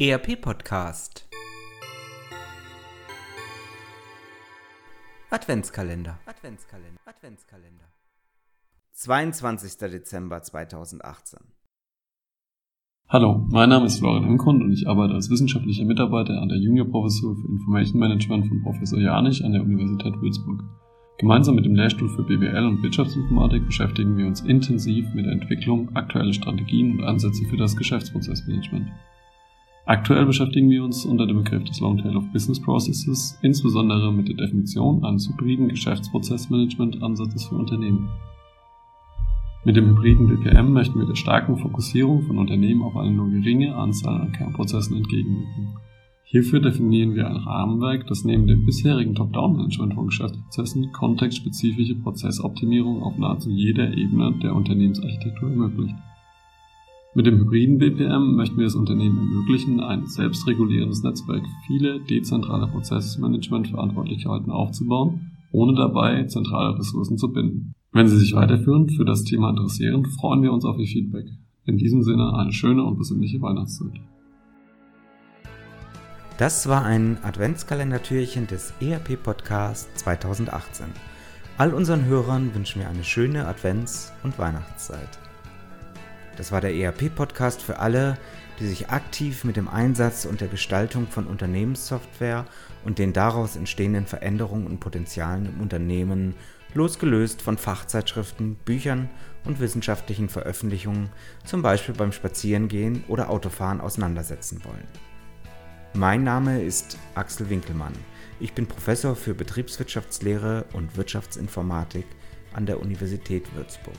ERP Podcast Adventskalender Adventskalender Adventskalender 22. Dezember 2018 Hallo, mein Name ist Florian Imkund und ich arbeite als wissenschaftlicher Mitarbeiter an der Juniorprofessur für Information Management von Professor Janich an der Universität Würzburg. Gemeinsam mit dem Lehrstuhl für BWL und Wirtschaftsinformatik beschäftigen wir uns intensiv mit der Entwicklung aktueller Strategien und Ansätze für das Geschäftsprozessmanagement. Aktuell beschäftigen wir uns unter dem Begriff des Longtail of Business Processes insbesondere mit der Definition eines hybriden Geschäftsprozessmanagement-Ansatzes für Unternehmen. Mit dem hybriden BPM möchten wir der starken Fokussierung von Unternehmen auf eine nur geringe Anzahl an Kernprozessen entgegenwirken. Hierfür definieren wir ein Rahmenwerk, das neben dem bisherigen Top-Down-Management von Geschäftsprozessen kontextspezifische Prozessoptimierung auf nahezu jeder Ebene der Unternehmensarchitektur ermöglicht. Mit dem hybriden BPM möchten wir das Unternehmen ermöglichen, ein selbstregulierendes Netzwerk viele dezentrale Prozessmanagement-Verantwortlichkeiten aufzubauen, ohne dabei zentrale Ressourcen zu binden. Wenn Sie sich weiterführend für das Thema interessieren, freuen wir uns auf Ihr Feedback. In diesem Sinne eine schöne und besinnliche Weihnachtszeit. Das war ein Adventskalender-Türchen des ERP Podcast 2018. All unseren Hörern wünschen wir eine schöne Advents- und Weihnachtszeit. Das war der ERP Podcast für alle, die sich aktiv mit dem Einsatz und der Gestaltung von Unternehmenssoftware und den daraus entstehenden Veränderungen und Potenzialen im Unternehmen, losgelöst von Fachzeitschriften, Büchern und wissenschaftlichen Veröffentlichungen, zum Beispiel beim Spazierengehen oder Autofahren auseinandersetzen wollen. Mein Name ist Axel Winkelmann. Ich bin Professor für Betriebswirtschaftslehre und Wirtschaftsinformatik an der Universität Würzburg.